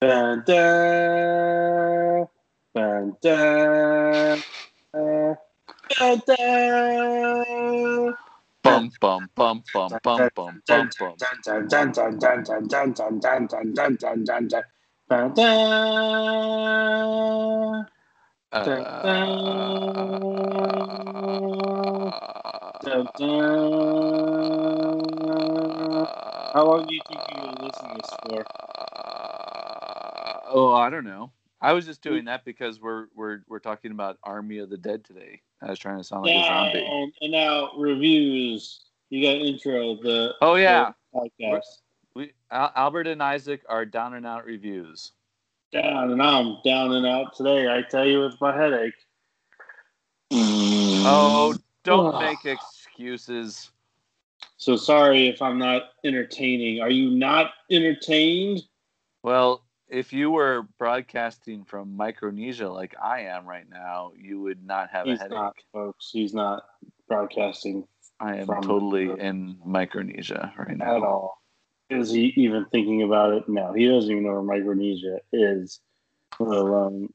Dun, dun, dun, dun, dun, dun, dun. Bum bum bum bum bum bum bum bum. How long do you think you've been listening this for? Oh, I don't know. I was just doing that because we're we're we're talking about Army of the Dead today. I was trying to sound like a zombie. And, and now reviews. You got intro the Oh yeah, the podcast. we Al- Albert and Isaac are down and out reviews. Down and I'm down and out today. I tell you, it's my headache. Oh, don't make excuses. So sorry if I'm not entertaining. Are you not entertained? Well, if you were broadcasting from Micronesia like I am right now, you would not have a He's headache. not, folks. He's not broadcasting I am totally in Micronesia right now. at all. Is he even thinking about it? No, he doesn't even know where Micronesia is, let alone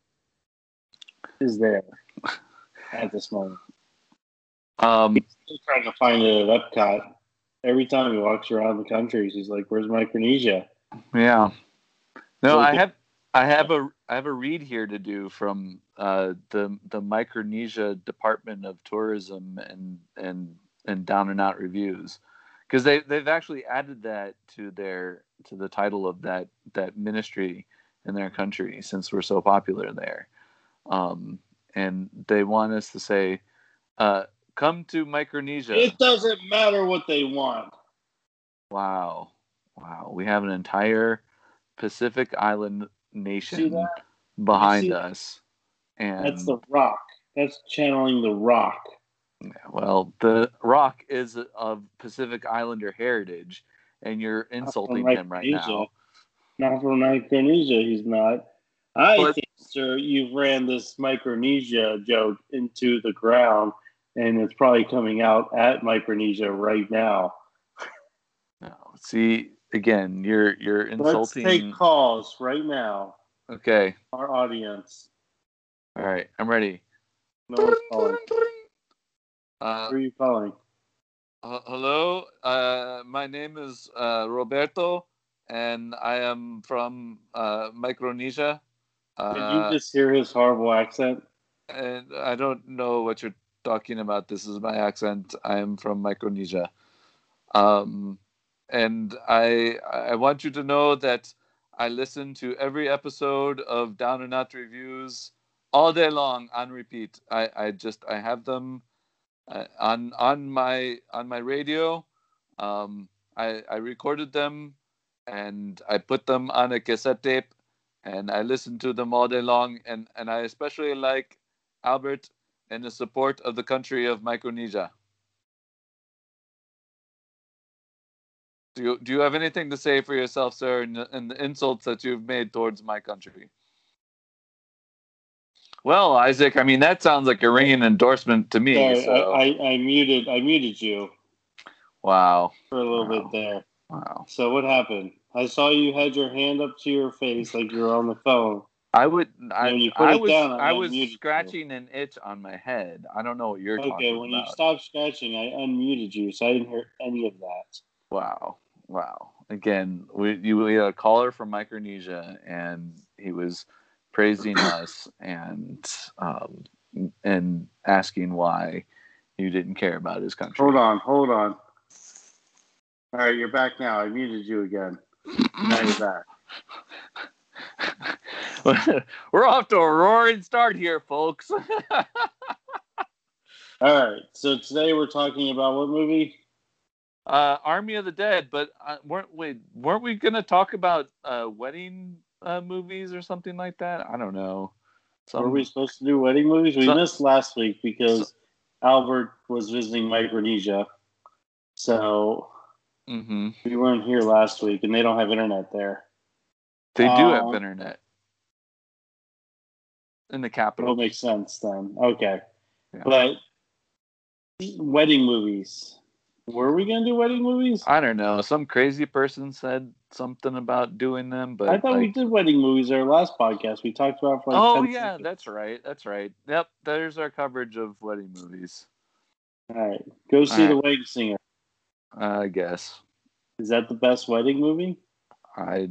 is there at this moment. Um, He's trying to find it at Epcot. Every time he walks around the country, he's like, "Where's Micronesia?" yeah. No, I have I have a I have a read here to do from uh, the the Micronesia Department of Tourism and and and Down and Out reviews because they they've actually added that to their to the title of that that ministry in their country since we're so popular there, um, and they want us to say, uh, "Come to Micronesia." It doesn't matter what they want. Wow. Wow. We have an entire Pacific Island nation behind us. And That's the Rock. That's channeling the Rock. well, the Rock is of Pacific Islander heritage, and you're insulting him right now. Not from Micronesia, he's not. I But- think, sir, you've ran this Micronesia joke into the ground, and it's probably coming out at Micronesia right now. No. See, again, you're you're insulting. Let's take calls right now. Okay. Our audience. All right. I'm ready. No one's calling. Uh, Who are you calling? Uh, hello, uh, my name is uh, Roberto, and I am from uh, Micronesia. Did Uh, you just hear his horrible accent? and I don't know what you're talking about. This is my accent. I am from Micronesia, um, and I I want you to know that I listen to every episode of Down and Out reviews all day long on repeat. I, I just I have them uh, on on my on my radio. Um, I I recorded them and I put them on a cassette tape and I listen to them all day long. And and I especially like Albert and the support of the country of Micronesia. Do you, do you have anything to say for yourself, sir, and, the- and the insults that you've made towards my country? Well, Isaac, I mean that sounds like a ringing endorsement to me. Sorry, so. I, I, I muted I muted you wow, for a little Wow. bit there. wow. So what happened? I saw you had your hand up to your face like you were on the phone. I would. I, when you put I it was. down, I I was unmuted you. scratching an itch on my head. I don't know what you're talking about. Okay, when you stopped scratching, I unmuted you, so I didn't hear any of that. Wow, wow. Again, we you we had a caller from Micronesia, and he was praising us and um, and asking why you didn't care about his country. Hold on, hold on. All right, you're back now. I muted you again. Now you're back. We're off to a roaring start here, folks. All right, so today we're talking about what movie? Uh, Army of the Dead, but uh, weren't we weren't we gonna talk about uh, wedding uh, movies or something like that? I don't know. Some, Were we supposed to do wedding movies? We So- missed last week because Albert was visiting Micronesia. So Mhm. we weren't here last week, and they don't have internet there. They do Uh, have internet in the capital. make sense then. Okay. Yeah. But wedding movies. Were we gonna do wedding movies? I don't know. Some crazy person said something about doing them, but I thought we did wedding movies our last podcast. We talked about for like oh 10 yeah, seconds. that's right. That's right. Yep, there's our coverage of wedding movies. All right, go see All the right. wedding singer. I guess. Is that the best wedding movie? I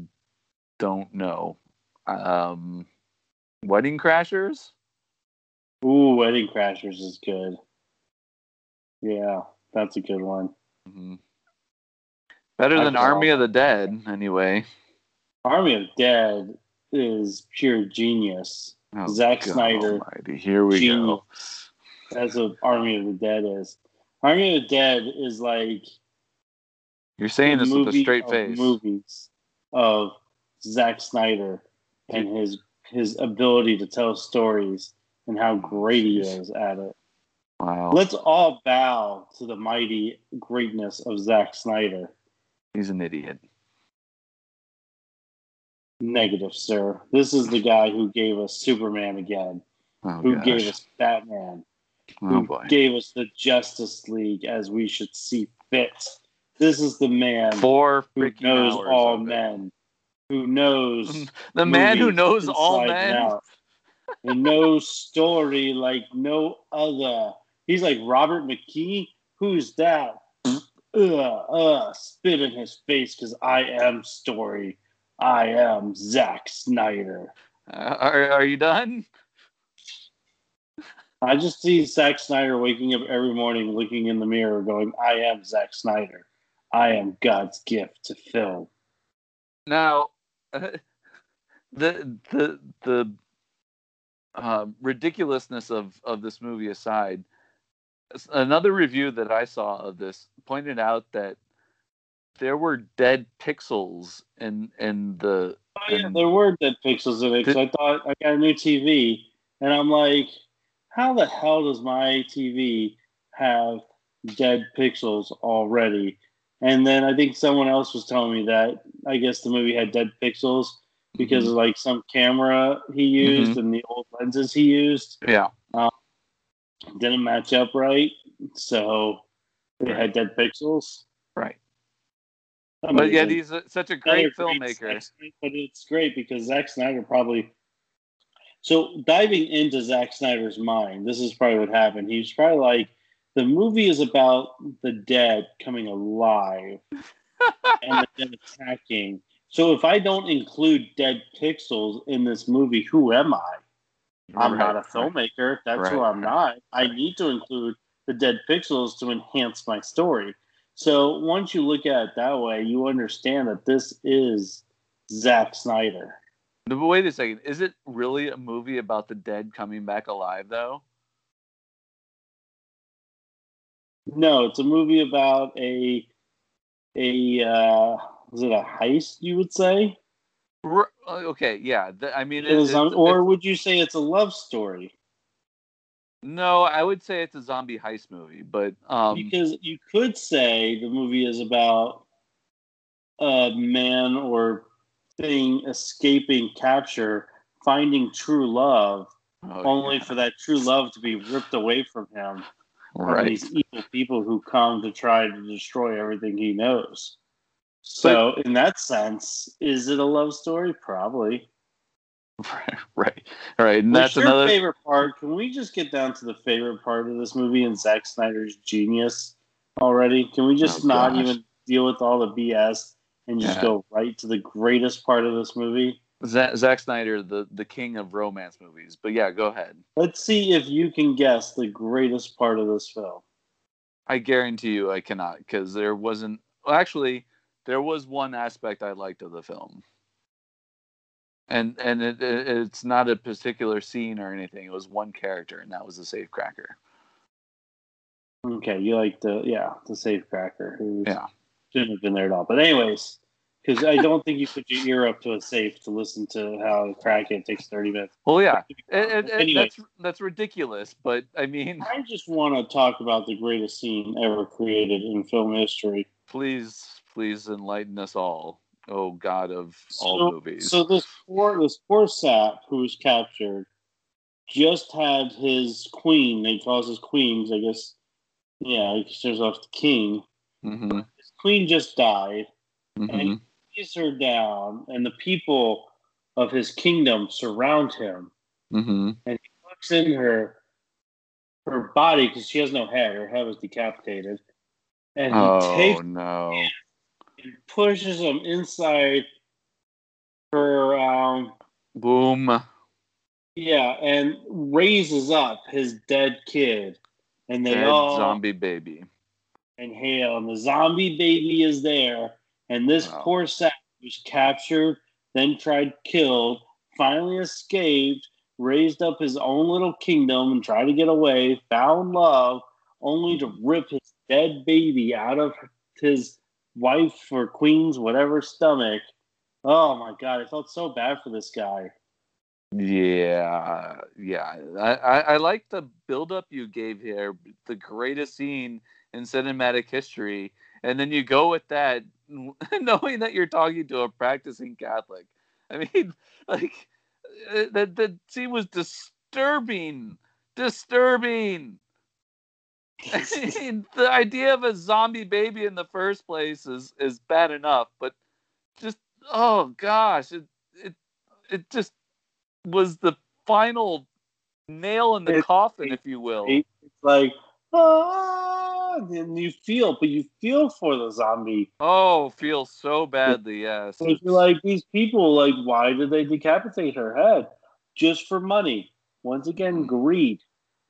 don't know. Um, Wedding Crashers. Ooh, Wedding Crashers is good. Yeah, that's a good one. Mhm. Better I than. Army of the Dead, anyway. Army of the Dead is pure genius. Oh, Zack God Snyder. Almighty. Here we Genius. go. That's what Army of the Dead is. Army of the Dead is like You're saying this with a straight face. Movies of Zack Snyder and his his ability to tell stories and how great he is at it. Wow, Let's all bow to the mighty greatness of Zack Snyder. he's an idiot. Negative, sir. This is the guy who gave us Superman again, Oh, who gosh. gave us Batman, oh who boy. gave us the Justice League as we should see fit. This is the man Four who knows all of it. men, who knows The man who knows all men. He knows story like no other. He's like Robert McKee. Who's that? Ugh, uh, spit in his face because I am story. I am Zack Snyder. Uh, are, are you done? I just see Zack Snyder waking up every morning, looking in the mirror, going, "I am Zack Snyder. I am God's gift to film." Now, the the the uh, ridiculousness of of this movie aside, another review that I saw of this pointed out that there were dead pixels in in the Oh, yeah, And- there were dead pixels in it. 'cause I thought I got a new TV, and I'm like, how the hell does my TV have dead pixels already? And then I think someone else was telling me that I guess the movie had dead pixels because mm-hmm. of like some camera he used mm-hmm. and the old lenses he used yeah didn't match up right, so they Right. had dead pixels. right. But yet he's a, such a Another great filmmaker. Snyder, but it's great because Zack Snyder probably. So diving into Zack Snyder's mind, this is probably what happened. He's probably like, the movie is about the dead coming alive and attacking. So if I don't include dead pixels in this movie, who am I? I'm not a Right, right. filmmaker. That's who I'm not. I need to include the dead pixels to enhance my story. So once you look at it that way, you understand that this is Zack Snyder. No, But wait a second. Is it really a movie about the dead coming back alive, though? No, it's a movie about a a uh, was it a heist? You would say, R- okay, yeah. I mean, It is it's- on- it's- or would you say it's a love story? no, I would say it's a zombie heist movie, but um, because you could say the movie is about a man or thing escaping capture, finding true love, oh, only yeah, for that true love to be ripped away from him by these evil people who come to try to destroy everything he knows. So, in that sense, is it a love story? Probably. right, right, right. And that's your another. favorite part? Can we just get down to the favorite part of this movie and Zack Snyder's genius already? Can we just Oh, not gosh. even deal with all the BS and just Yeah. go right to the greatest part of this movie? Za- Zack Snyder, the the king of romance movies. But yeah, go ahead. Let's see if you can guess the greatest part of this film. I guarantee you, I cannot because there wasn't. Well, actually, there was one aspect I liked of the film, and and it, it, it's not a particular scene or anything. It was one character, and that was the safecracker. Okay, you like the yeah the safecracker who Yeah. shouldn't have been there at all. But anyways, because I don't think you put your ear up to a safe to listen to how crackhead takes thirty minutes. Well, yeah, it- Anyway. that's that's ridiculous. But I mean, I just want to talk about the greatest scene ever created in film history. please, please enlighten us all. Oh God of all so, movies. So this poor this poor sap who was captured just had his queen. They calls his queen. 'cause I guess yeah, he considers himself the king. Mm-hmm. His queen just died, Mm-hmm. and he lays her down, and the people of his kingdom surround him. Mm-hmm. And he looks in her her body because she has no head. Her head was decapitated, and he Oh takes no. And pushes him inside her. Um, Boom. yeah, and raises up his dead kid, and they Dead all zombie baby. inhale, and the zombie baby is there, and this Wow. poor sap was captured, then tried killed, finally escaped, raised up his own little kingdom and tried to get away, found love, only to rip his dead baby out of his wife or queen's whatever stomach. Oh my god, I felt so bad for this guy. Yeah, yeah. I, I, I like the buildup you gave here. The greatest scene in cinematic history, and then you go with that, knowing that you're talking to a practicing Catholic. I mean, like uh, that the the scene was disturbing, disturbing. The idea of a zombie baby in the first place is is bad enough, but just oh gosh, it it it just was the final nail in the It- coffin, if you will. It's like ah, and you feel, but you feel for the zombie. Oh, feel so badly. Yes. So like these people, like, why did they decapitate her head? Just for money. Once again, greed.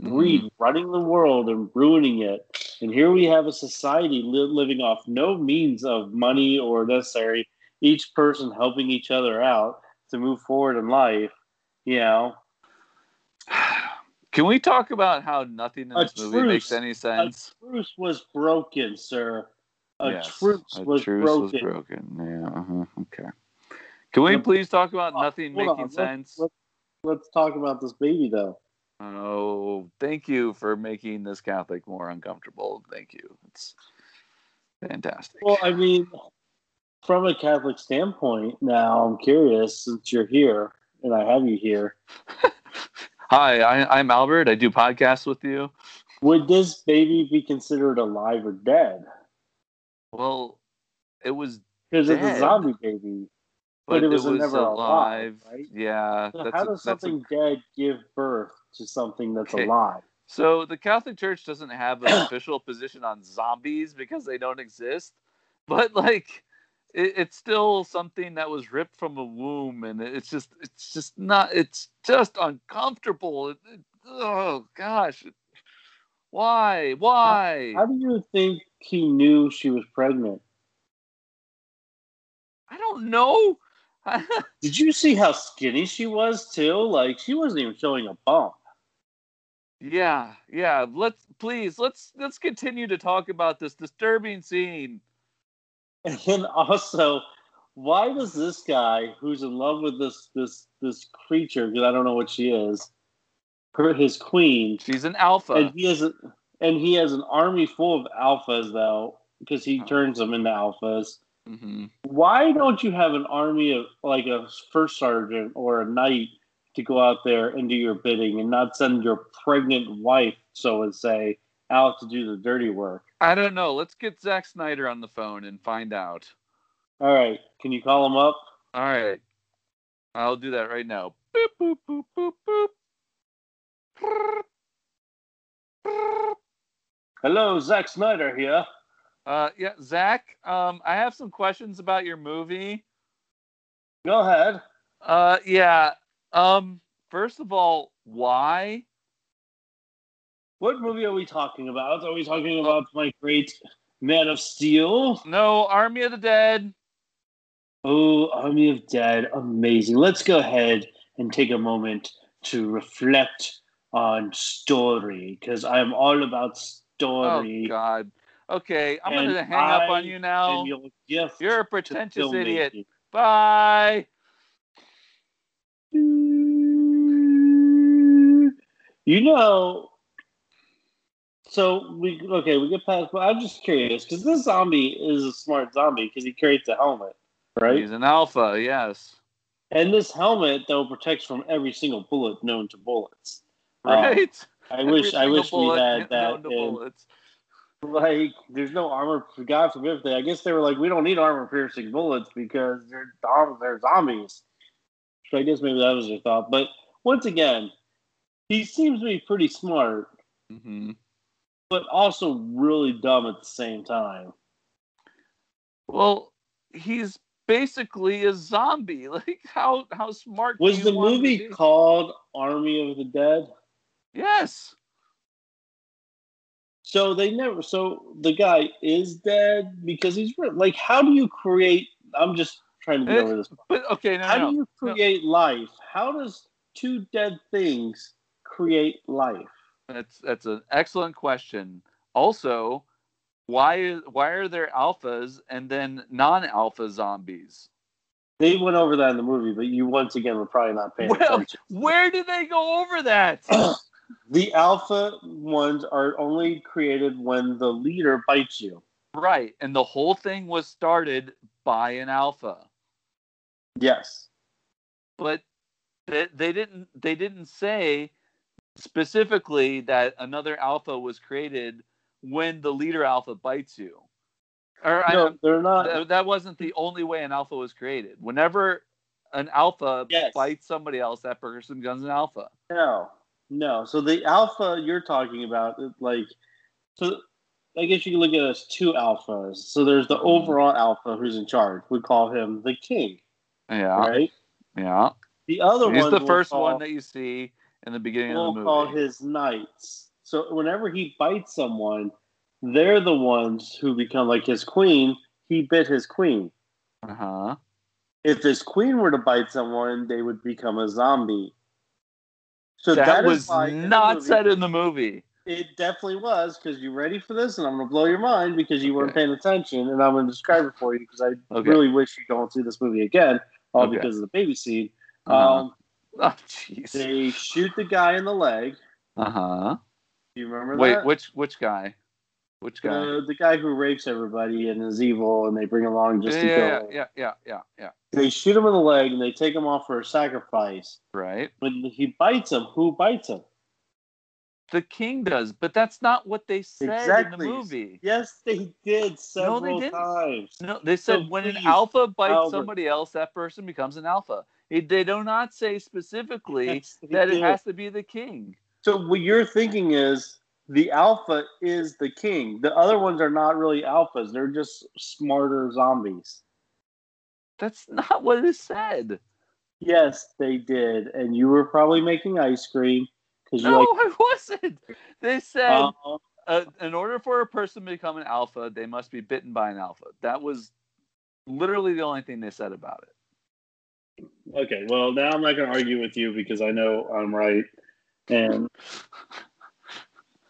Greed running the world and ruining it. And here we have a society li- living off no means of money or necessary, each person helping each other out to move forward in life. You know, Can we talk about how nothing in A this movie makes truce. any a sense? truce was broken, sir. A Yes, truce a was truce broken. was broken. Yeah. uh-huh, Okay. Can we please talk about nothing hold making on, let's- sense? let's- Let's talk about this baby, though. Oh, thank you for making this Catholic more uncomfortable. Thank you. It's fantastic. Well, I mean, from a Catholic standpoint, now I'm curious since you're here and I have you here. Hi, I, I'm Albert. I do podcasts with you. Would this baby be considered alive or dead? Well, it was, Because it's a zombie baby. but, it was it was never alive. alive, right? Yeah, So that's how does that's a- something dead give birth to something that's Okay. alive? So the Catholic Church doesn't have an official position on zombies because they don't exist, but like it, it's still something that was ripped from a womb, and it's just it's just not it's just uncomfortable. It, it- oh gosh, why why? How do you think he knew she was pregnant? I don't know. Did you see how skinny she was too? Like she wasn't even showing a bump. Yeah, yeah. Let's please let's let's continue to talk about this disturbing scene. And then also, why does this guy who's in love with this this this creature, because I don't know what she is, her his queen, She's an alpha. and he has a, and he has an army full of alphas though, because he Oh. turns them into alphas. hmm Why don't you have an army of like a first sergeant or a knight to go out there and do your bidding, and not send your pregnant wife, so to say, out to do the dirty work? I don't know. Let's get Zack Snyder on the phone and find out. All right, can you call him up? All right. I'll do that right now. Boop, boop, boop, boop, boop. Hello, Zack Snyder here. Uh, yeah, Zack, um, I have some questions about your movie. Go ahead. Uh, yeah. Um, first of all, why? What movie are we talking about? Are we talking about my great Man of Steel? No, Army of the Dead. Oh, Army of Dead. Amazing. Let's go ahead and take a moment to reflect on story because I'm all about story. Oh. God. Okay, I'm And gonna hang up on you now. You're a pretentious idiot. Bye. You know, so we okay. We get past. But I'm just curious because this zombie is a smart zombie because he creates a helmet, right? He's an alpha. Yes. And this helmet though protects from every single bullet known to bullets. Um, Right. I Every wish I wish we had that. in- like there's no armor. God forbid. They, I guess they were like, we don't need armor piercing bullets because they're they're zombies. So I guess maybe that was their thought. But once again, he seems to be pretty smart, hmm but also really dumb at the same time. Well, he's basically a zombie. Like how how smart Was the want him to movie called Army of the Dead? Yes. So they never. So the guy is dead because he's like. How do you create? I'm just trying to get Eh, over this. But okay, no, How no. do you create life? How does two dead things create life? That's that's an excellent question. Also, why why are there alphas and then non-alpha zombies? They went over that in the movie, but you once again were probably not paying Well, attention. where did they go over that? the alpha ones are only created when the leader bites you. right, and the whole thing was started by an alpha. Yes. but they, they didn't they didn't say specifically that another alpha was created when the leader alpha bites you or I- No, they're not. th- that wasn't the only way an alpha was created whenever an alpha Yes. bites somebody else that person becomes an alpha No, no. So the alpha you're talking about, like, so I guess you can look at it as two alphas. So there's the Mhm. overall alpha who's in charge. We call him the king, yeah right? yeah The other he's one, the first one that you see in the beginning we'll of the call movie his knights. So whenever he bites someone, they're the ones who become like his queen. He bit his queen. uh-huh If his queen were to bite someone, they would become a zombie. So that was why in not movie- said in the movie It definitely was because you ready for this, and I'm going to blow your mind because you weren't paying attention, and I'm going to describe it for you because I Okay. really wish you don't see this movie again, all Okay. because of the baby scene. Uh-huh. Um, oh jeez they shoot the guy in the leg. uh-huh Do you remember Wait, that? which which guy? Which guy? The, the guy who rapes everybody and is evil, and they bring him along just yeah, to yeah, kill yeah, yeah, yeah, yeah, yeah. They shoot him in the leg, and they take him off for a sacrifice. Right. When he bites him, who bites him? The king does, but that's not what they said in the movie. Yes, they did several No, they didn't. times. No, they said So when an alpha bites Albert. somebody else, that person becomes an alpha. It, they do not say specifically Yes, that it has to be the king. So what you're thinking is the alpha is the king. The other ones are not really alphas. They're just smarter zombies. That's not what it said. Yes, they did. And you were probably making ice cream No, like, I wasn't. They said uh, uh, in order for a person to become an alpha, they must be bitten by an alpha. That was literally the only thing they said about it. okay, well, now I'm not going to argue with you because I know I'm right. And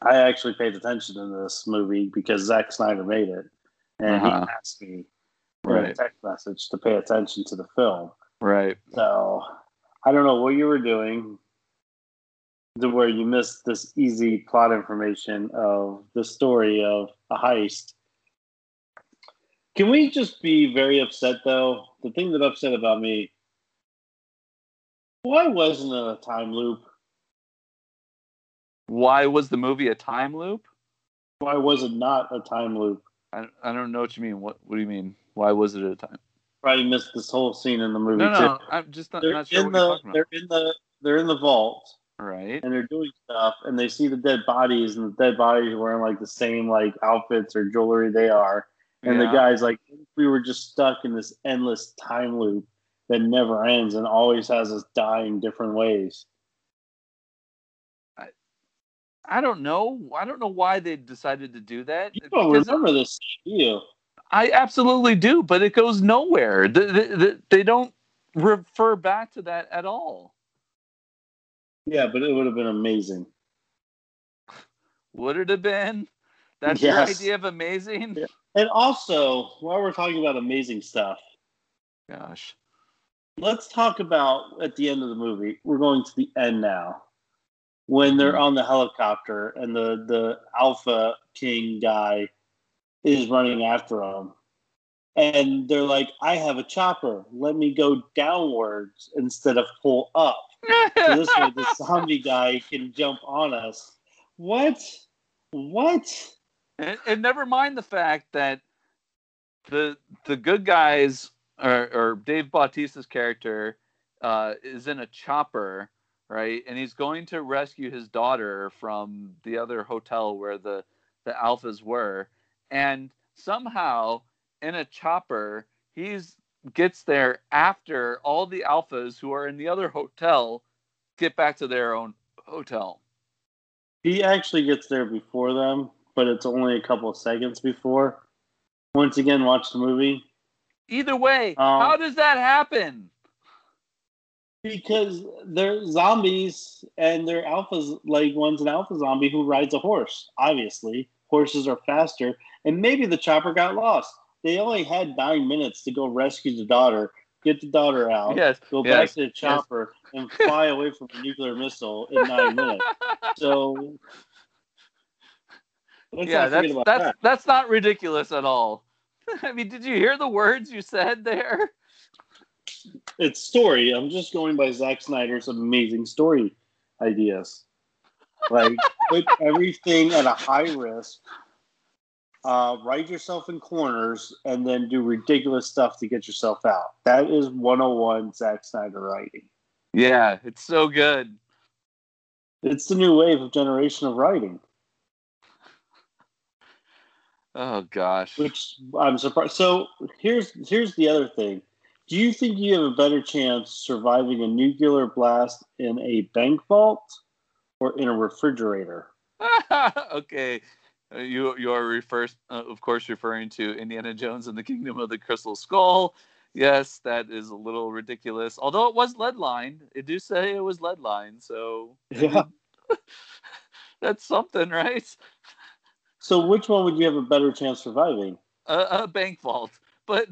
I actually paid attention to this movie because Zack Snyder made it. And Uh-huh. he asked me in a text message to pay attention to the film. Right. So I don't know what you were doing to where you miss this easy plot information of the story of a heist. Can we just be very upset though? The thing that upset about me, why wasn't it a time loop? Why was the movie a time loop? Why was it not a time loop? I, I don't know what you mean. What What do you mean? Why was it a time? Probably missed this whole scene in the movie No, too. no. I'm just not, They're not sure what you're talking about. they're in the they're in the vault. Right. and they're doing stuff and they see the dead bodies and the dead bodies wearing like the same like outfits or jewelry they are and the guy's like we were just stuck in this endless time loop that never ends and always has us dying different ways I don't know. I don't know why they decided to do that. you don't Because remember this do you I absolutely do, but it goes nowhere. The, the, the, they don't refer back to that at all. Yeah but it would have been amazing Would it have been? That's Yes. your idea of amazing? Yeah. and also while we're talking about amazing stuff Gosh. let's talk about at the end of the movie we're going to the end now when they're mm-hmm. on the helicopter and the the alpha king guy is running after them and they're like i have a chopper let me go downwards instead of pull up so this way the zombie guy can jump on us. What? What? And, and never mind the fact that the the good guys or, or Dave Bautista's character uh, is in a chopper, right? And he's going to rescue his daughter from the other hotel where the the alphas were, and somehow in a chopper he's gets there after all the alphas who are in the other hotel get back to their own hotel. He actually gets there before them, but it's only a couple of seconds before. Once again, watch the movie. Either way, um, how does that happen? Because they're zombies and they're alphas, like one's an alpha zombie who rides a horse. Obviously, horses are faster, and maybe the chopper got lost. They only had nine minutes to go rescue the daughter, get the daughter out, yes, go yes, back to the chopper, yes. and fly away from a nuclear missile in nine minutes. So yeah, that's that's that. that's not ridiculous at all. I mean, did you hear the words you said there? It's story. I'm just going by Zack Snyder's amazing story ideas. Like put everything at a high risk, uh, write yourself in corners, and then do ridiculous stuff to get yourself out. That is 101 Zack Snyder writing. Yeah, it's so good. It's the new wave of generation of writing. Oh gosh. Which I'm surprised. So here's here's the other thing. Do you think you have a better chance surviving a nuclear blast in a bank vault or in a refrigerator? okay. Uh, you you are refers, uh, of course referring to Indiana Jones and the Kingdom of the Crystal Skull. Yes, that is a little ridiculous. Although it was lead line, it do say it was lead line, so yeah. that's something, right? So which one would you have a better chance surviving? A, a bank vault, but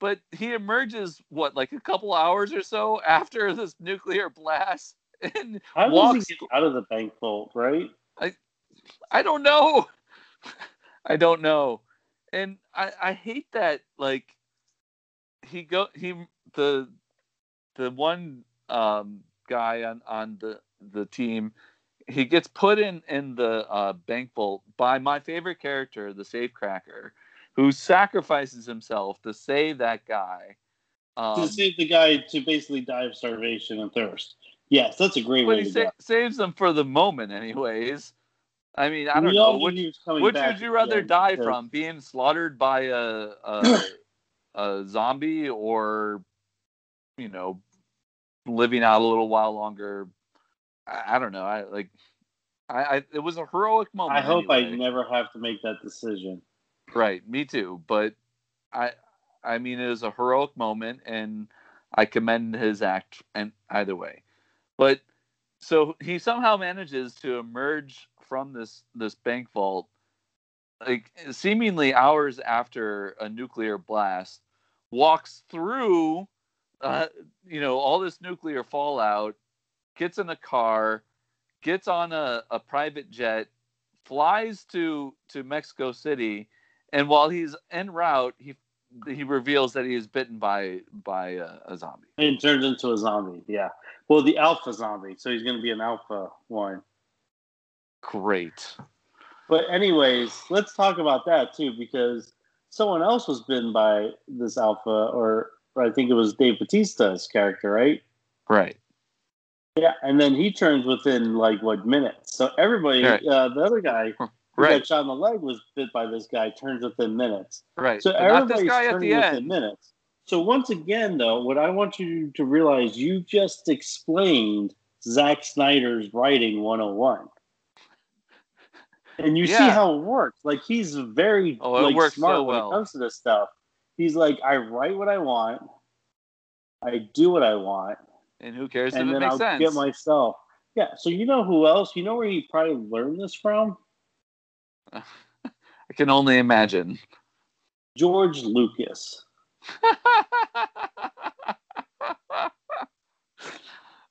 but he emerges what like a couple hours or so after this nuclear blast and How walks does he get out of the bank vault, right? I I don't know. I don't know. And I I hate that like he go he the the one um guy on on the the team he gets put in in the uh, bank vault by my favorite character, the safecracker, who sacrifices himself to save that guy. Um, to save the guy to basically die of starvation and thirst. Yes, that's a great way. But he sa- saves them for the moment, anyways. I mean, I don't know. Which, which would you rather die from? Being slaughtered by a a, a zombie, or you know, living out a little while longer I, I don't know. I like. I, I, it was a heroic moment. I hope anyway. I never have to make that decision. Right, me too. But I, I mean, it was a heroic moment, and I commend his act. And either way, but so he somehow manages to emerge from this this bank vault, like seemingly hours after a nuclear blast, walks through, uh, you know, all this nuclear fallout gets in a car, gets on a, a private jet, flies to to Mexico City, and while he's en route, he he reveals that he is bitten by by a, a zombie. And turns into a zombie. Yeah. Well, the alpha zombie. So he's going to be an alpha one. Great. But anyways, let's talk about that too because someone else was bitten by this alpha, or, or I think it was Dave Bautista's character, right? Right. Yeah, and then he turns within like what minutes. So everybody, right. uh, the other guy who right. got shot in the leg was bit by this guy. Turns within minutes. Right. So but everybody's turning within end. minutes. So once again, though, what I want you to realize, you just explained Zack Snyder's writing 101. And you yeah. see how it works. Like he's very oh, like smart so when it comes to this stuff. He's like, I write what I want, I do what I want, and who cares and if it makes I'll sense? Get myself. Yeah. So you know who else? You know where he probably learned this from? I can only imagine. George Lucas.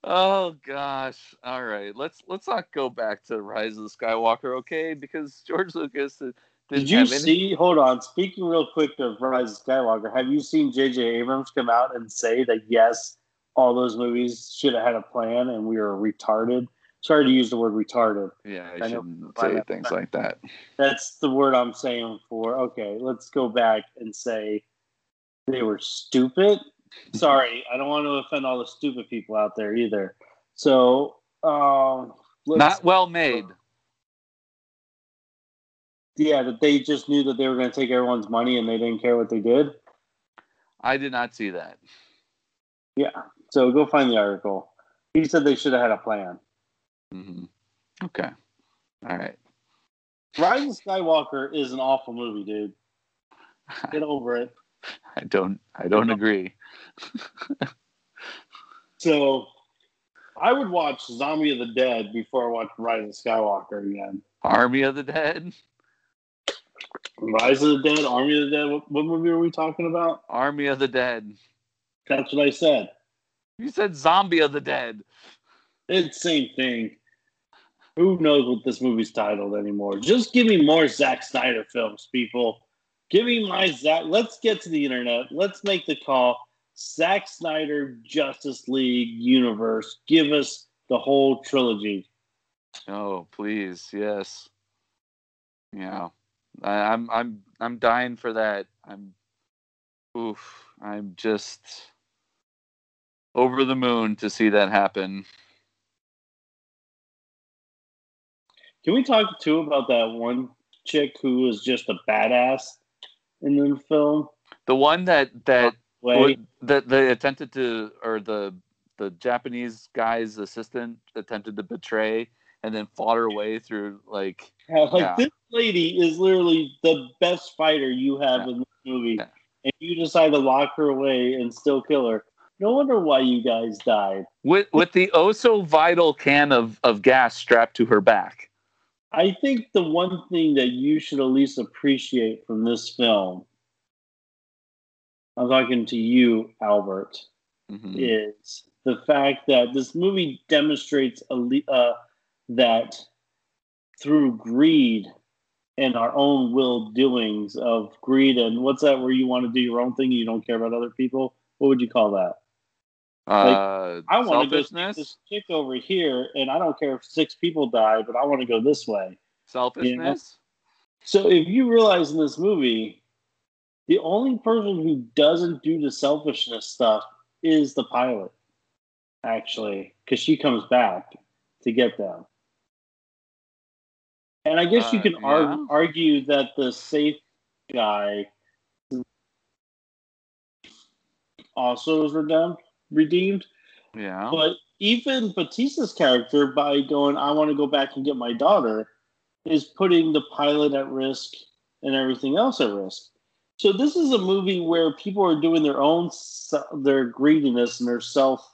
oh gosh. All right. Let's let's not go back to Rise of the Skywalker, okay? Because George Lucas did you see? Hold on. Speaking real quick of Rise of Skywalker, have you seen J.J. Abrams come out and say that yes, all those movies should have had a plan and we were retarded Sorry to use the word retarded. Yeah, I I shouldn't say things like that. That's the word I'm saying for. Okay, let's go back and say they were stupid. Sorry, I don't want to offend all the stupid people out there either. So, um, Not well made. yeah, that they just knew that they were going to take everyone's money and they didn't care what they did. I did not see that. Yeah. So go find the article. He said they should have had a plan. hmm Okay. All right. Rise of Skywalker is an awful movie, dude. Get over it. I don't. I don't agree. So I would watch Zombie of the Dead before I watch Rise of Skywalker again. Army of the Dead. Rise of the Dead, Army of the Dead. What, what movie are we talking about? Army of the Dead. That's what I said. You said Zombie of the Dead. It's the same thing. Who knows what this movie's titled anymore? Just give me more Zack Snyder films, people. Give me my Zack. Let's get to the internet. Let's make the call. Zack Snyder Justice League universe. Give us the whole trilogy. Oh, please, yes. Yeah, I, I'm. I'm. I'm dying for that. I'm. Oof. I'm just over the moon to see that happen. Can we talk too about that one chick who was just a badass in the film? The one that that Way. that they attempted to, or the the Japanese guy's assistant attempted to betray, and then fought her way through like Yeah, like Yeah. this lady is literally the best fighter you have Yeah. in this movie, and you decide to lock her away and still kill her. No wonder why you guys died. with with the oh so vital can of of gas strapped to her back. I think the one thing that you should at least appreciate from this film, I'm talking to you, Albert, Mhm. is the fact that this movie demonstrates a uh, that through greed and our own will doings of greed and what's that where you want to do your own thing and you don't care about other people what would you call that Uh, i want to go this chick over here and i don't care if six people die but i want to go this way. Selfishness. so if you realize in this movie the only person who doesn't do the selfishness stuff is the pilot actually because she comes back to get them. And i guess you Uh, can ar- yeah. argue that the safe guy also is redeemed redeemed Yeah. but even Bautista's character, by going, I want to go back and get my daughter, is putting the pilot at risk and everything else at risk. So this is a movie where people are doing their own, their greediness and their self,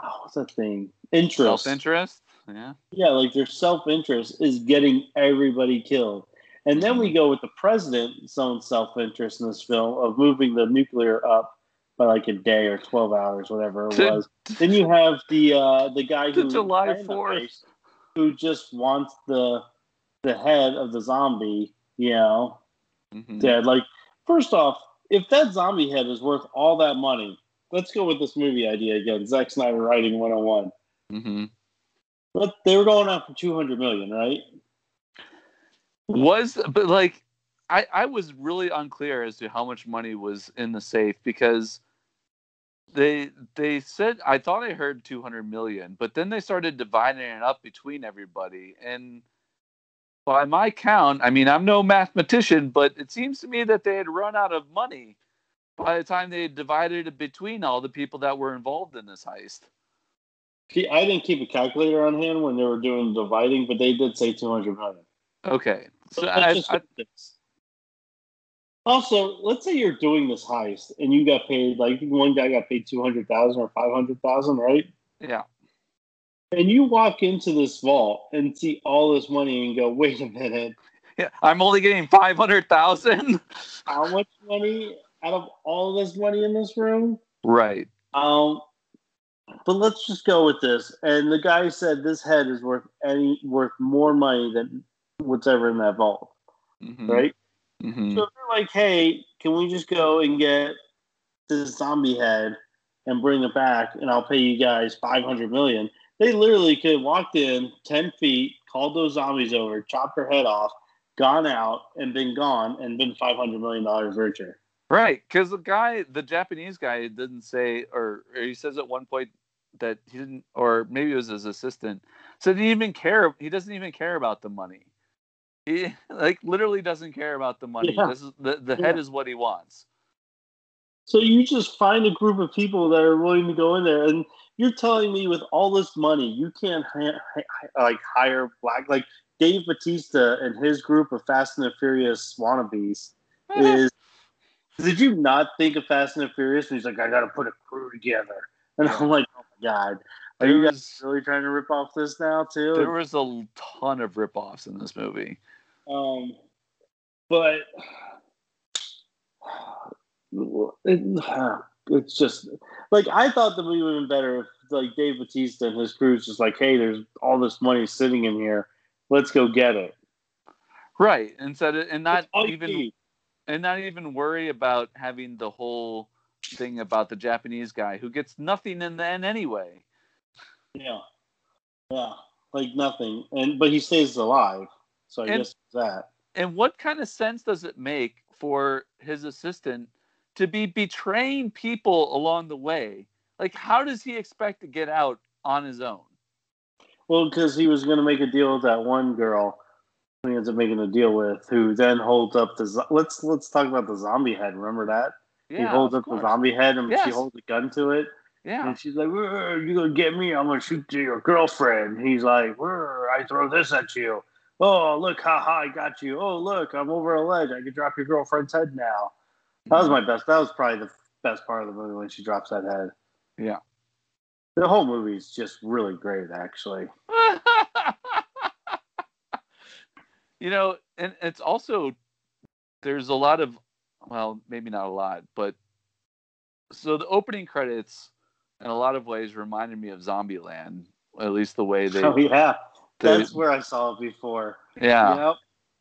oh, what's that thing? Interest. Self interest. Yeah. Yeah, like their self interest is getting everybody killed. And then we mm-hmm. go with the president's own self interest in this film of moving the nuclear up by like a day or 12 hours, whatever it was. Then you have the uh, the guy who July 4th. who just wants the the head of the zombie, you know, Mhm. dead. Like, first off, if that zombie head is worth all that money, let's go with this movie idea again. Zack Snyder writing 101. Mhm. But they were going out for 200 million, right? Was but like I I was really unclear as to how much money was in the safe because they they said I thought I heard 200 million, but then they started dividing it up between everybody and by my count, I mean I'm no mathematician, but it seems to me that they had run out of money by the time they divided it between all the people that were involved in this heist. I didn't keep a calculator on hand when they were doing the dividing, but they did say 200 million. Okay. So So I, just I, look at this. Also, let's say you're doing this heist and you got paid like one guy got paid 200,000 or 500,000, right? yeah. And you walk into this vault and see all this money and go, "Wait a minute. Yeah, I'm only getting 500,000. How much money out of all this money in this room?" right. Um, but let's just go with this. And the guy said this head is worth any worth more money than what's ever in that vault, Mhm. right? Mhm. So they're like, "Hey, can we just go and get this zombie head and bring it back, and I'll pay you guys five hundred million? They literally could have walked in ten feet, called those zombies over, chopped their head off, gone out, and been gone, and been five hundred million dollars richer. Right, because the guy, the Japanese guy, didn't say, or, or he says at one point that he didn't, or maybe it was his assistant, said he didn't even care. He doesn't even care about the money. He like literally doesn't care about the money. Yeah. This is the the Yeah. head is what he wants. So you just find a group of people that are willing to go in there, and you're telling me with all this money, you can't like hire black like Dave Bautista and his group of Fast and the Furious wannabes eh. is. Did you not think of Fast and the Furious? And he's like, I got to put a crew together, and I'm like, oh my god, are you guys really trying to rip off this now too? there was a ton of ripoffs in this movie. Um, but it, it's just like I thought the movie would have been better if like Dave Bautista and his crew's just like, hey, there's all this money sitting in here, let's go get it. Right, instead of, and not even need. and not even worry about having the whole thing about the Japanese guy who gets nothing in the end anyway. yeah, yeah, like nothing, and but he stays alive, so I And- guess that. And what kind of sense does it make for his assistant to be betraying people along the way? Like, how does he expect to get out on his own? Well, because he was going to make a deal with that one girl he ends up making a deal with, who then holds up the. zo- Let's let's talk about the zombie head. Remember that? Yeah, he holds up course. the zombie head and she holds a gun to it. Yeah, And she's like, "Rrr, "You gonna get me? I'm gonna shoot your girlfriend." He's like, "Rrr, "I throw this at you." Oh, look, haha, I got you. Oh, look, I'm over a ledge. I can drop your girlfriend's head now. That was my best. That was probably the best part of the movie when she drops that head. Yeah. The whole movie is just really great, actually. you know, and it's also there's a lot of well, maybe not a lot, but so the opening credits in a lot of ways reminded me of Zombieland, at least the way they, oh yeah, that's where I saw it before. yeah, Yep.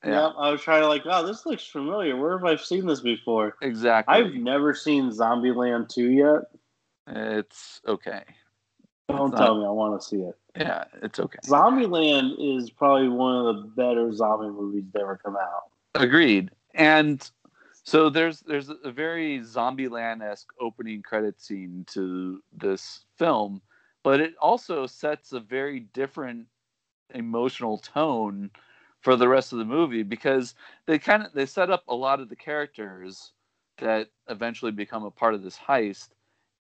yeah, Yep. I was trying to like, wow, this looks familiar. Where have I seen this before? exactly. I've never seen Zombieland 2 yet. It's okay. Don't It's tell not- me I want to see it. Yeah, it's okay. Zombieland is probably one of the better zombie movies to ever come out. Agreed. And so there's there's a very Zombieland esque opening credit scene to this film, but it also sets a very different emotional tone for the rest of the movie because they kind of they set up a lot of the characters that eventually become a part of this heist,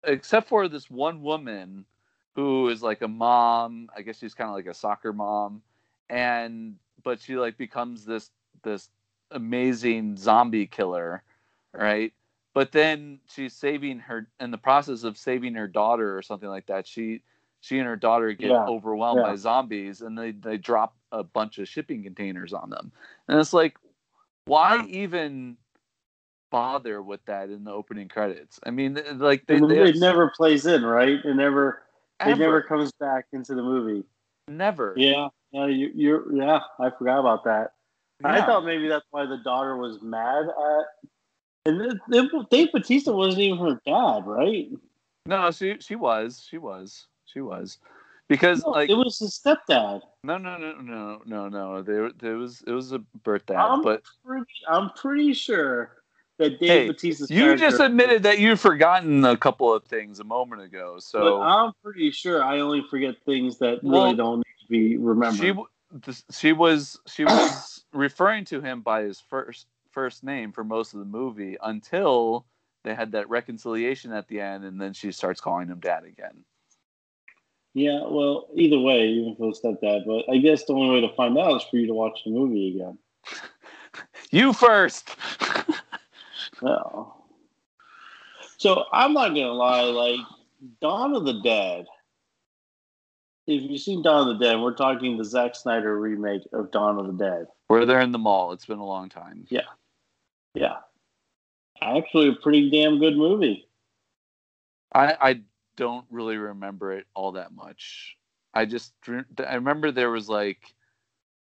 except for this one woman who is like a mom. I guess she's kind of like a soccer mom, and but she like becomes this this amazing zombie killer, right? But then she's saving her in the process of saving her daughter or something like that. She she and her daughter get Yeah, overwhelmed yeah. by zombies and they they drop a bunch of shipping containers on them. And it's like why even bother with that in the opening credits? I mean, like they, And they have- never plays in, right? It never, it never comes back into the movie. never. Yeah, yeah, you, you're, yeah. I forgot about that. I thought maybe that's why the daughter was mad at. And Dave Bautista wasn't even her dad, right? No, she she was. She was. She was. Because No, like it was his stepdad. no no no no no no there there was it was a birth dad I'm but pretty, I'm pretty sure that Dave Hey, Bautista's you just admitted that you've forgotten a couple of things a moment ago But so I'm pretty sure I only forget things that Well, really don't need to be remembered. she she was she was referring to him by his first first name for most of the movie until they had that reconciliation at the end and then she starts calling him dad again yeah, well, either way, even if it was stepdad. But I guess the only way to find out is for you to watch the movie again. you first Well, so I'm not gonna lie, like Dawn of the Dead. If you've seen Dawn of the Dead, we're talking the Zack Snyder remake of Dawn of the Dead. we're there in the mall it's been a long time Yeah. Yeah, actually, a pretty damn good movie. I I don't really remember it all that much. I just I remember there was like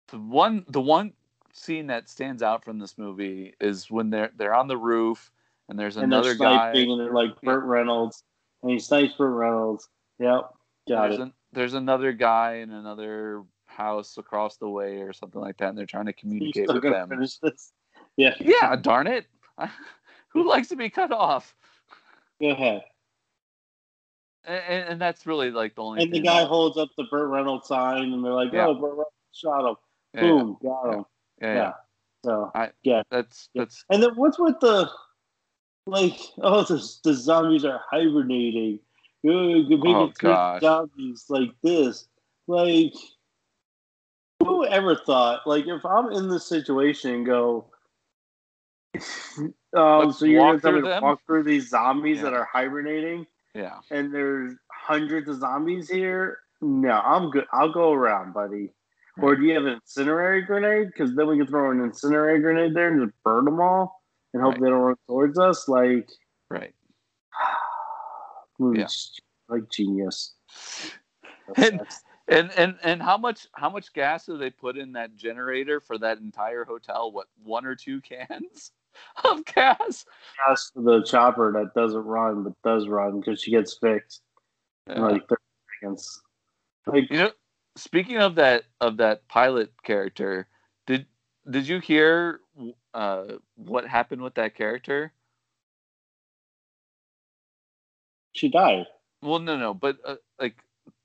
the one the one scene that stands out from this movie is when they're they're on the roof and there's another they're guy sniping, and they're like Burt Reynolds, and he snipes Burt Reynolds. Yep, got there's, it. an, there's another guy in another house across the way or something like that, and they're trying to communicate with them. Yeah, Yeah, darn it. Who likes to be cut off? go ahead. And, and, that's really like the only. And the guy that- holds up the Burt Reynolds sign, and they're like, Yeah. "Oh, Burt Reynolds shot him. yeah, Boom, got him." Yeah, yeah, Yeah. So I- yeah. That's that's And then what's with the like? Oh, the, the zombies are hibernating. You can make Oh, it zombies like this. Like, who ever thought? Like, if I'm in this situation, and go. Um, Let's so you're gonna tell through to walk through these zombies Yeah. that are hibernating, yeah. and there's hundreds of zombies here? No, I'm good. I'll go around, buddy. Or do you have an incendiary grenade? Because then we can throw an incendiary grenade there and just burn them all and hope Right. they don't run towards us. Like, Right. movie's like genius. And, and and and how much how much gas do they put in that generator for that entire hotel? What one or two cans of gas? As for the chopper that doesn't run but does run because she gets fixed in like 30 seconds. Like, You know, speaking of that of that pilot character, did did you hear uh, what happened with that character? she died. Well, no, no, but uh, like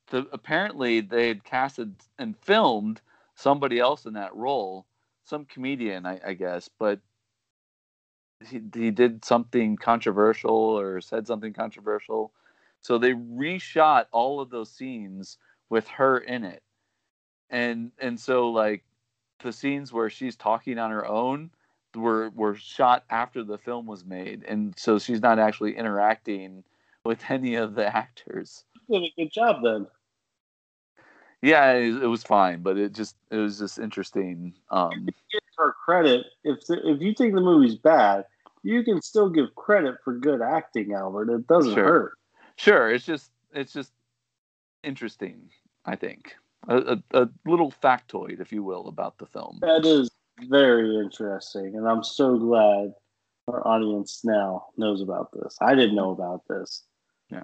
the apparently they had casted and filmed somebody else in that role, some comedian, I, I guess, but he he did something controversial or said something controversial, so they reshot all of those scenes with her in it, and and so like the scenes where she's talking on her own were were shot after the film was made, and so she's not actually interacting with any of the actors. She did a good job then. Yeah, it, it was fine, but it just it was just interesting. Um, her credit. If the, if you think the movie's bad, you can still give credit for good acting, Albert. It doesn't Sure. hurt. sure, it's just it's just interesting. I think a, a, a little factoid, if you will, about the film. That is very interesting, and I'm so glad our audience now knows about this. I didn't know about this. Yeah,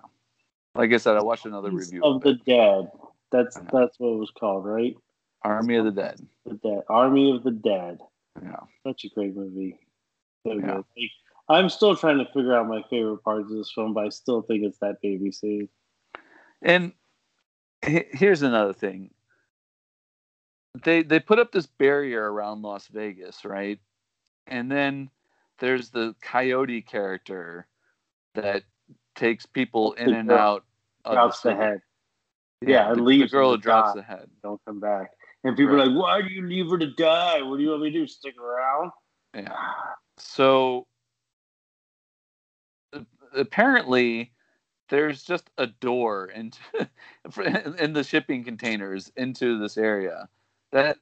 like I said, I watched another review of of the it. Dead. That's that's what it was called, right? Army of the Dead. The Dead, Army of the Dead. Yeah, Such a great movie. So Yeah. good. Like, I'm still trying to figure out my favorite parts of this film, but I still think it's that baby scene. and here's another thing. They they put up this barrier around Las Vegas, right? And then there's the coyote character that takes people in and out of Drops the city. head. Yeah, the, leaves the girl to drops die. the head. Don't come back. And people Right. are like, "Why do you leave her to die? What do you want me to do? Stick around?" Yeah. So apparently, there's just a door into in the shipping containers into this area that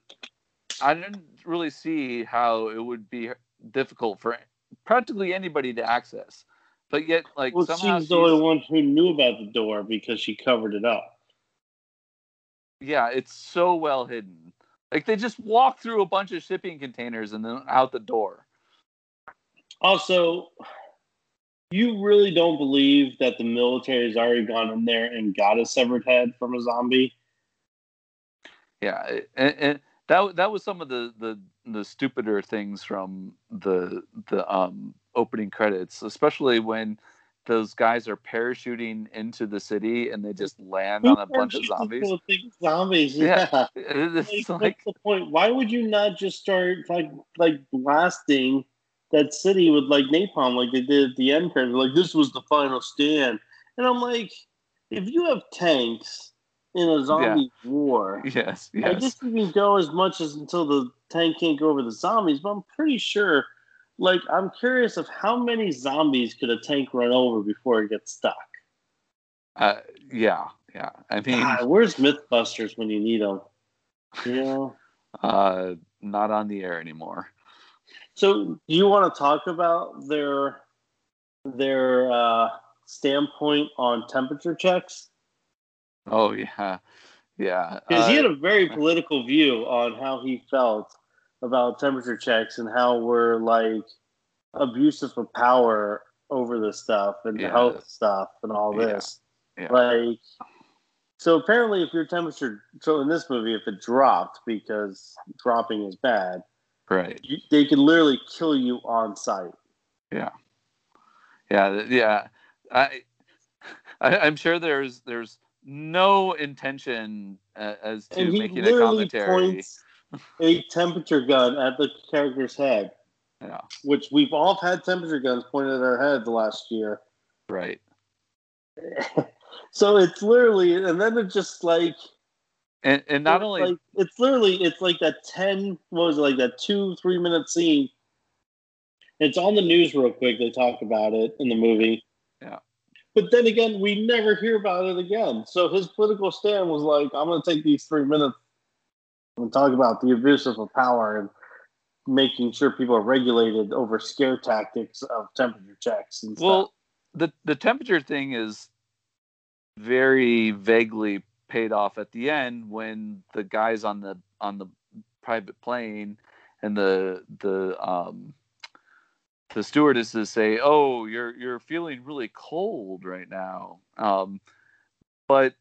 I didn't really see how it would be difficult for practically anybody to access. But yet, like Well, somehow she's the only one who knew about the door because she covered it up. yeah, it's so well hidden. Like they just walk through a bunch of shipping containers and then out the door. Also, you really don't believe that the military has already gone in there and got a severed head from a zombie? Yeah, and, and that that was some of the, the the stupider things from the the um opening credits, especially when those guys are parachuting into the city and they just land on a bunch of zombies. Zombies, Yeah. yeah. It's Like, like what's the point? Why would you not just start like like blasting that city with like napalm like they did at the end credits? Like this was the final stand, and I'm like, if you have tanks in a zombie war, yes, yes, I guess you can go as much as until the tank can't go over the zombies, but I'm pretty sure. Like, I'm curious of how many zombies could a tank run over before it gets stuck. uh, yeah, yeah. I mean, God, where's MythBusters when you need them? You know. uh, not on the air anymore. So, do you want to talk about their their uh, standpoint on temperature checks? Oh yeah, yeah. Because he uh, had a very political view on how he felt about temperature checks and how we're like abusive of power over this stuff and Yeah. health stuff and all Yeah. this. Yeah. Like, So apparently, if your temperature, so in this movie, if it dropped because dropping is bad, right? You, they can literally kill you on sight. Yeah, yeah, yeah. I, I am sure there's there's no intention uh, as to making a commentary. a temperature gun at the character's head. Yeah. Which we've all had temperature guns pointed at our head the last year. Right. so it's literally, and then it's just like, and and not only like it's literally it's like that ten what was it like that two three minute scene. It's on the news real quick. They talk about it in the movie. Yeah. But then again, we never hear about it again. So his political stand was like, I'm going to take these three minutes and talk about the abuse of power and making sure people are regulated over scare tactics of temperature checks and well, stuff. the the temperature thing is very vaguely paid off at the end when the guys on the on the private plane and the the um the stewardesses say, "Oh, you're you're feeling really cold right now," um, but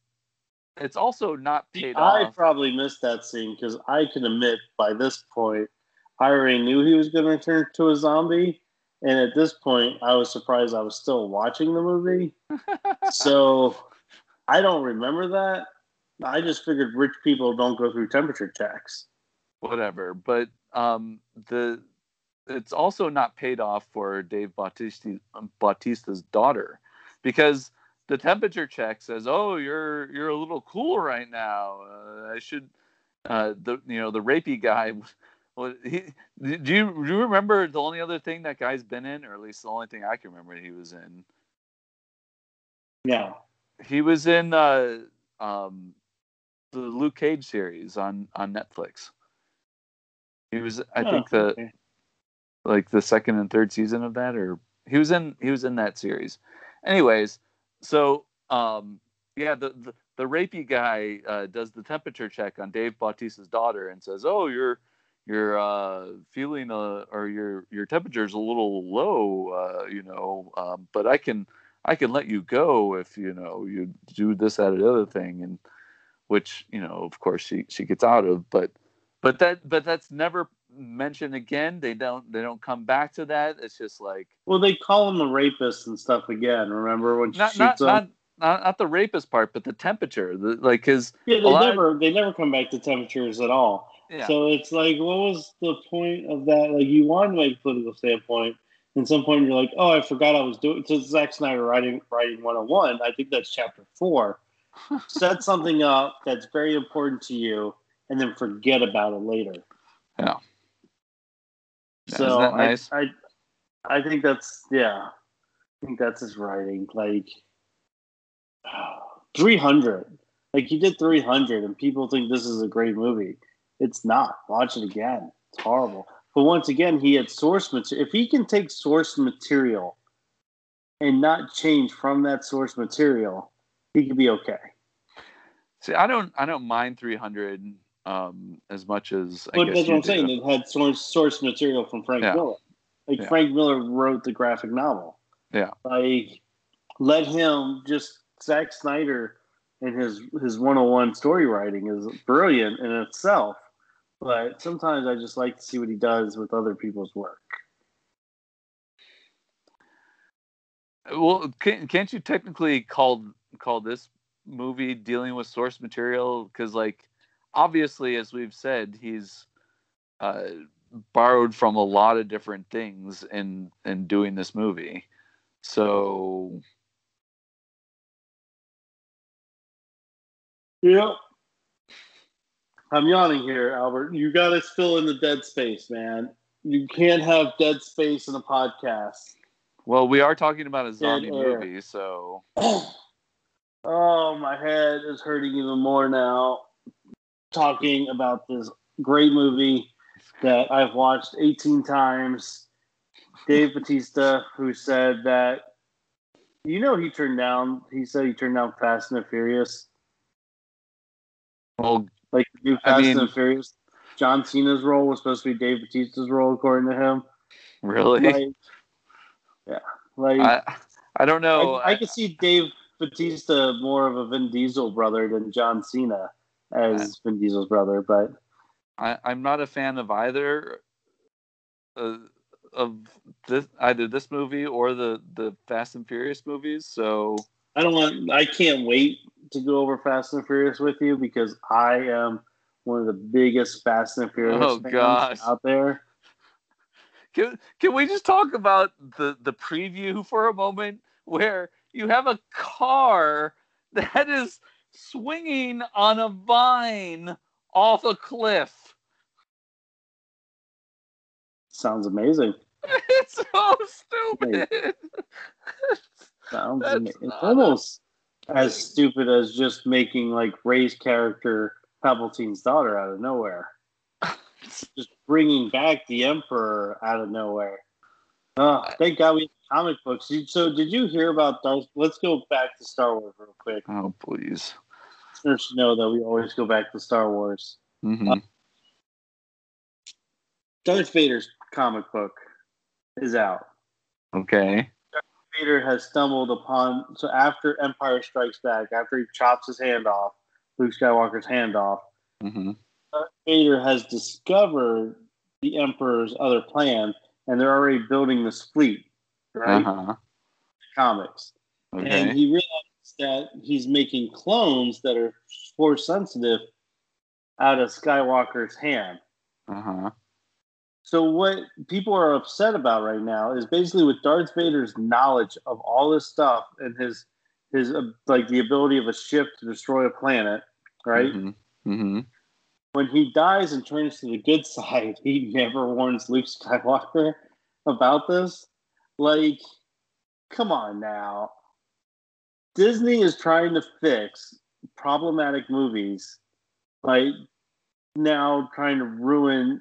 it's also not paid I off. probably missed that scene because I can admit by this point I already knew he was going to turn to a zombie, and at this point I was surprised I was still watching the movie. so I don't remember that. I just figured rich people don't go through temperature checks. Whatever, but um, the it's also not paid off for Dave Bautista, Bautista's daughter because the temperature check says, "Oh, you're you're a little cool right now. Uh, I should." Uh, the you know the rapey guy. Well, he, do you do you remember the only other thing that guy's been in, or at least the only thing I can remember he was in? Yeah, he was in uh, um, the Luke Cage series on on Netflix. He was, I oh, think, the okay. like the second and third season of that, or he was in he was in that series. Anyways, so um, yeah, the, the the rapey guy uh, does the temperature check on Dave Bautista's daughter and says, "Oh, you're you're uh, feeling uh, or your your temperature's a little low, uh, you know, um, but I can I can let you go if you know you do this that or the other thing and which you know of course she she gets out of but but that but that's never mentioned again they don't they don't come back to that it's just like well they call him the rapist and stuff again remember when not, not, not, not, not the rapist part but the temperature the, like his yeah they never of, they never come back to temperatures at all yeah. so it's like what was the point of that like you want to make a political standpoint and some point you're like, oh, I forgot I was doing. So Zack Snyder writing writing 101. I think that's chapter four. Set something up that's very important to you, and then forget about it later. Yeah. So nice? I, I, I think that's yeah. I think that's his writing. Like, 300. Like he did 300, and people think this is a great movie. It's not. Watch it again. It's horrible. But once again, he had source material. If he can take source material and not change from that source material, he could be okay. See, I don't, I don't mind 300 um, as much as. I but that's what I'm do. saying. It had source source material from Frank yeah. Miller. Like yeah. Frank Miller wrote the graphic novel. Yeah. Like, let him just Zack Snyder and his his 101 story writing is brilliant in itself but sometimes I just like to see what he does with other people's work. Well, can't, can't you technically call call this movie dealing with source material? Because, like, obviously, as we've said, he's uh, borrowed from a lot of different things in in doing this movie. So, yeah, I'm yawning here, Albert. You got to fill in the dead space, man. You can't have dead space in a podcast. Well, we are talking about a zombie movie, so. oh, my head is hurting even more now. Talking about this great movie that I've watched 18 times. Dave Bautista, who said that, you know, he turned down, he said he turned down Fast and the Furious. Well, like new Fast I mean, and Furious. John Cena's role was supposed to be Dave Bautista's role, according to him. Really? Like, yeah. Like I, I don't know. I, I could see Dave. Bautista more of a Vin Diesel brother than John Cena as Vin Diesel's brother, but I, I'm not a fan of either uh, of this either this movie or the the Fast and Furious movies. So I don't want. I can't wait to go over Fast and Furious with you because I am one of the biggest Fast and Furious Oh, fans gosh. out there. can can we just talk about the the preview for a moment where you have a car that is swinging on a vine off a cliff? Sounds amazing. It's so stupid. Sounds That's ama- It's almost as stupid as just making like Rey's character Palpatine's daughter out of nowhere. just bringing back the Emperor out of nowhere. Oh, thank God we comic books. So, did you hear about Darth? Let's go back to Star Wars real quick. oh please. Listeners should know that we always go back to Star Wars. hmm Darth Vader's comic book is out. Okay. Darth Vader has stumbled upon. So after Empire Strikes Back, after he chops his hand off, Luke Skywalker's hand off, hmm Darth Vader has discovered the Emperor's other plan, and they're already building this fleet, right? Uh-huh. Comics, and he realizes that he's making clones that are force sensitive out of Skywalker's hand. Uh-huh. So what people are upset about right now is basically with Darth Vader's knowledge of all this stuff and his his uh, like the ability of a ship to destroy a planet, right? hmm hmm When he dies and turns to the good side, he never warns Luke Skywalker about this. Like, come on now. Disney is trying to fix problematic movies, like now trying to ruin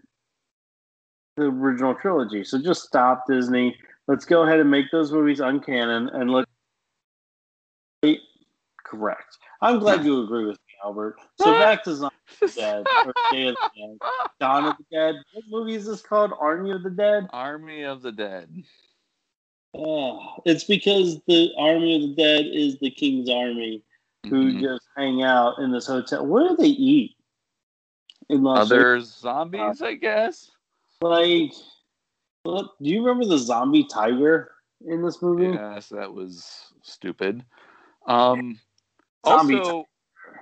the original trilogy. So just stop Disney. Let's go ahead and make those movies uncanon and let correct. I'm glad you agree with me, Albert. So back to Zombie of the Dead or Day of the Dead. Dawn of the Dead. What movie is this called? Army of the Dead? Army of the Dead. Oh, it's because the Army of the Dead is the King's Army who Mhm. just hang out in this hotel. What do they eat? In Las Vegas? Other zombies, I guess. Like, what, do you remember the zombie tiger in this movie? Yes, that was stupid. Um, Zombie also,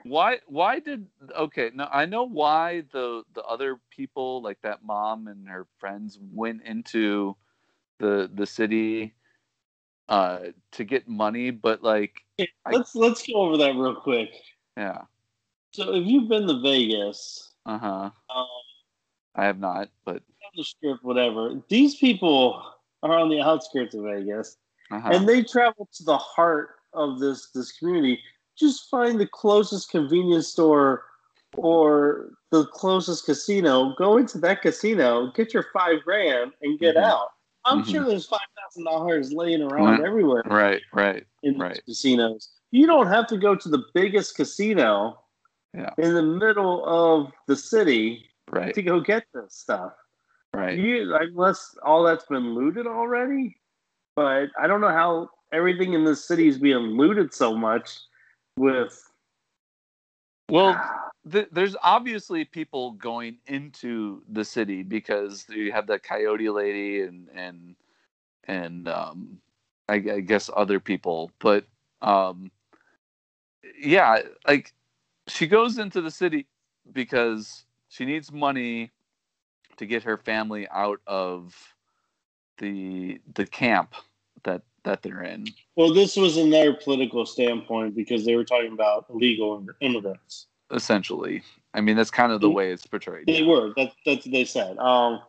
why why did okay? Now I know why the the other people like that mom and her friends went into the the city uh to get money, but like let's let's go over that real quick. yeah, So, if you've been to Vegas, uh huh. um, I have not, but the strip, whatever, these people are on the outskirts of Vegas. uh-huh. and they travel to the heart of this this community just find the closest convenience store or the closest casino go into that casino get your five grand and get Mhm. out i'm Mhm. sure there's five thousand dollars laying around everywhere right, right, in right. casinos you don't have to go to the biggest casino Yeah. in the middle of the city right, to go get this stuff right. you, unless all that's been looted already. But I don't know how everything in this city is being looted so much. With Well, th- there's obviously people going into the city because you have the coyote lady and and and um, I, I guess other people, but um, yeah, like she goes into the city because she needs money to get her family out of the the camp that that they're in. well, this was another political standpoint because they were talking about illegal immigrants. Essentially, I mean that's kind of the way it's portrayed. They were. That's that's what they said. Um,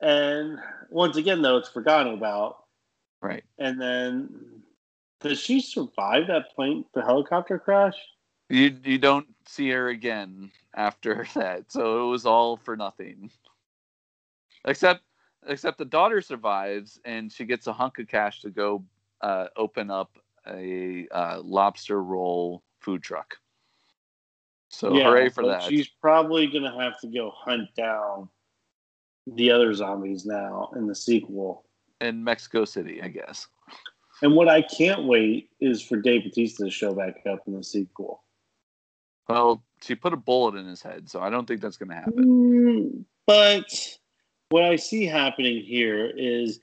and once again, though, it's forgotten about. Right. And then, does she survive that plane, the helicopter crash? You you don't see her again after that, so it was all for nothing. Except except the daughter survives and she gets a hunk of cash to go uh, open up a uh, lobster roll food truck. So hooray for that! She's probably gonna have to go hunt down the other zombies now in the sequel. In Mexico City, I guess. And what I can't wait is for Dave Bautista to show back up in the sequel. Well, she put a bullet in his head, so I don't think that's going to happen. Mm, but what I see happening here is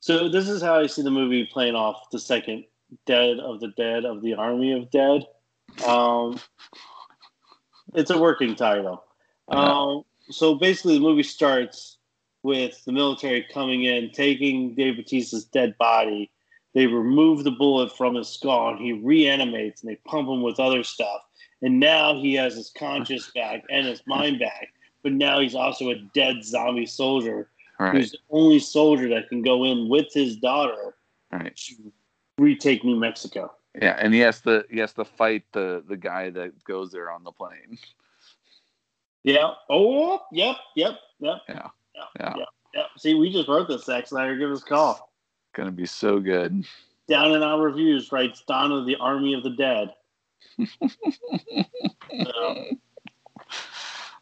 so this is how I see the movie playing off the second Dead of the Dead of the Army of Dead. Um, it's a working title. Um, so basically, the movie starts with the military coming in, taking Dave Bautista's dead body. They remove the bullet from his skull, and he reanimates, and they pump him with other stuff. And now he has his conscience back and his mind back. But now he's also a dead zombie soldier Right. who's the only soldier that can go in with his daughter Right. to retake New Mexico. Yeah, and he has to he has to fight the the guy that goes there on the plane. Yeah. Oh, yep, yep, yep. Yeah. Yeah. Yeah. Yep. Yep. See, we just wrote this, Zack Snyder. Give us a call. Gonna be so good. Down and Out reviews writes of the Army of the Dead.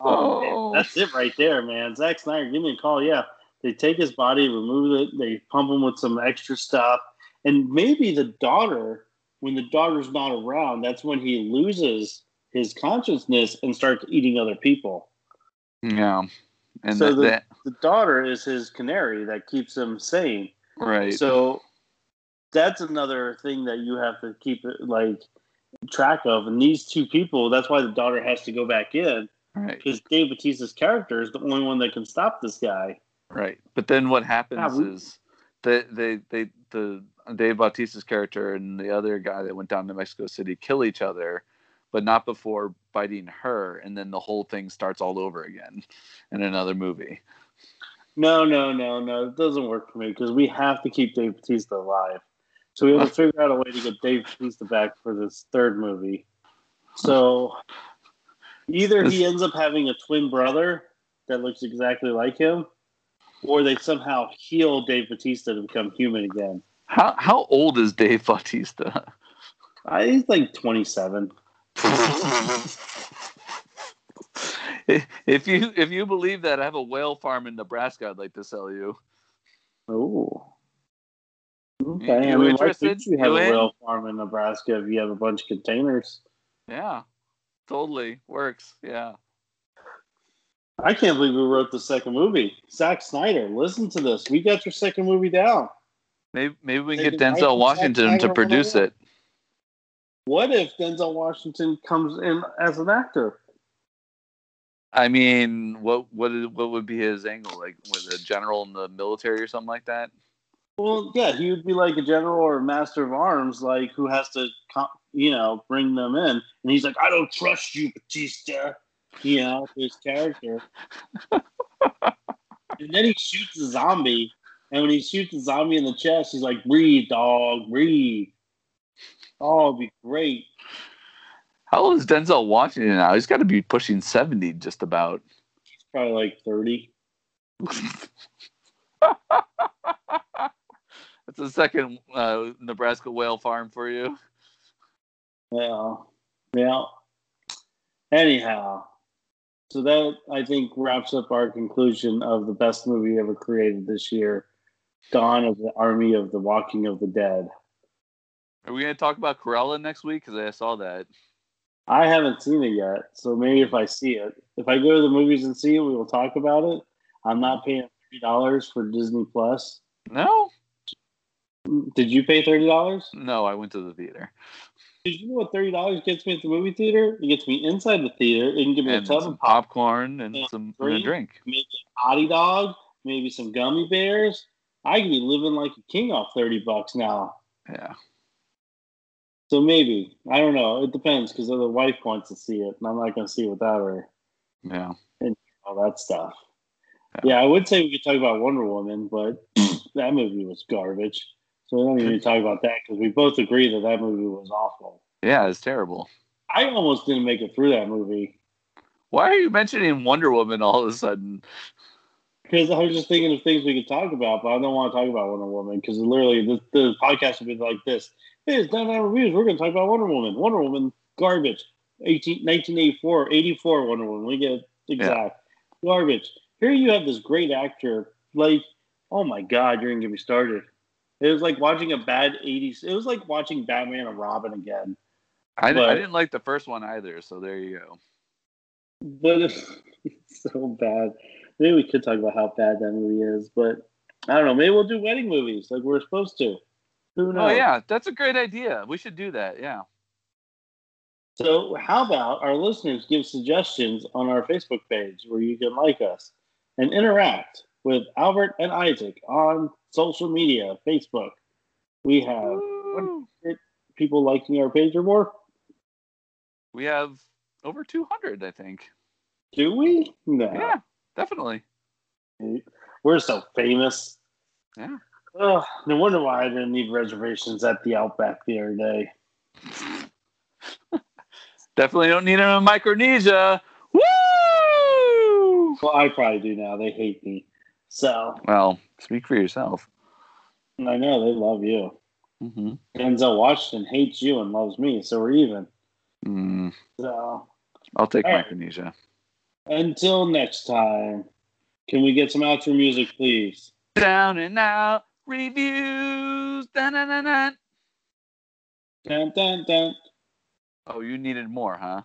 So, oh, man, Oh. that's it right there, man. Zack Snyder, give me a call. Yeah. They take his body, remove it, they pump him with some extra stuff. And maybe the daughter, when the daughter's not around, that's when he loses his consciousness and starts eating other people. Yeah. And So that, the- that The daughter is his canary that keeps him sane. right. So that's another thing that you have to keep like track of. And these two people, that's why the daughter has to go back in right. because Dave Bautista's character is the only one that can stop this guy. Right. But then what happens Yeah, we- is they they they the Dave Bautista's character and the other guy that went down to Mexico City kill each other, but not before biting her, and then the whole thing starts all over again in another movie. No, no, no, no. It doesn't work for me because we have to keep Dave Bautista alive. So we have to figure out a way to get Dave Bautista back for this third movie. So either he ends up having a twin brother that looks exactly like him, or they somehow heal Dave Bautista to become human again. How how old is Dave Bautista? I, he's like 27. if you if you believe that, I have a whale farm in Nebraska. I'd like to sell you. Oh. Okay. You- I you mean, why interested? couldn't you have You a in? whale farm in Nebraska if you have a bunch of containers? Yeah, totally works. Yeah. I can't believe we wrote the second movie. Zack Snyder, listen to this. We got your second movie down. Maybe maybe we can get Denzel Washington to produce it. What if Denzel Washington comes in as an actor? I mean, what what is, what would be his angle? Like, with a general in the military or something like that? Well, yeah, he would be like a general or a master of arms, like who has to, you know, bring them in. And he's like, I don't trust you, Bautista. You know, his character. and then he shoots a zombie. And when he shoots the zombie in the chest, he's like, breathe, dog, breathe. Oh, it'd be great. How old is Denzel Washington now? He's got to be pushing seventy, just about. He's probably like 30. That's a second uh, Nebraska whale farm for you. Yeah. Yeah. Anyhow, so that I think wraps up our conclusion of the best movie ever created this year Dawn of the Army of the Walking of the Dead. Are we going to talk about Cruella next week? Because I saw that. I haven't seen it yet, so maybe if I see it, if I go to the movies and see it, we will talk about it. I'm not paying $30 for Disney Plus. No, Did you pay $30? no, I went to the theater Did you know what $30 gets me at the movie theater? It gets me inside the theater. It can give me and a tub of pop, popcorn and Yeah, some and a drink. drink. maybe a potty dog, maybe some gummy bears. I can be living like a king off 30 bucks now. Yeah, So maybe. I don't know. It depends because the wife wants to see it, and I'm not going to see it without her. yeah. And all that stuff. Yeah. Yeah, I would say we could talk about Wonder Woman, but that movie was garbage. So we don't even need to talk about that because we both agree that that movie was awful. Yeah, it's terrible. I almost didn't make it through that movie Why are you mentioning Wonder Woman all of a sudden? because I was just thinking of things we could talk about, but I don't want to talk about Wonder Woman because literally the, the podcast would be like this. Hey, it's Down Down Reviews. We're going to talk about Wonder Woman. Wonder Woman, garbage. 18, 1984, 84 Wonder Woman. We get it exact. Garbage. Here you have this great actor. Like, oh my God, you're going to get me started. It was like watching a bad '80s. It was like watching Batman and Robin again. I, But- I didn't like the first one either, so there you go. But it's so bad. Maybe we could talk about how bad that movie is, but I don't know. Maybe we'll do wedding movies like we're supposed to. Who oh, knows? Oh yeah, that's a great idea. We should do that. Yeah. So, how about our listeners give suggestions on our Facebook page where you can like us and interact with Albert and Isaac on social media, Facebook. We have people liking our page or more. We have over 200, I think. Do we? No. Yeah, definitely. We're so famous. Yeah. Ugh, no wonder why I didn't need reservations at the Outback the other day. Definitely don't need them in Micronesia. Woo! Well, I probably do now. They hate me. So, Well, speak for yourself. I know they love you. Mm-hmm. Denzel Washington hates you and loves me, so we're even. Mm, So, I'll take All right. Micronesia. until next time, can we get some outro music, please? Down and out reviews. Dun-dun-dun-dun. Dun, dun, dun. Oh, you needed more, huh?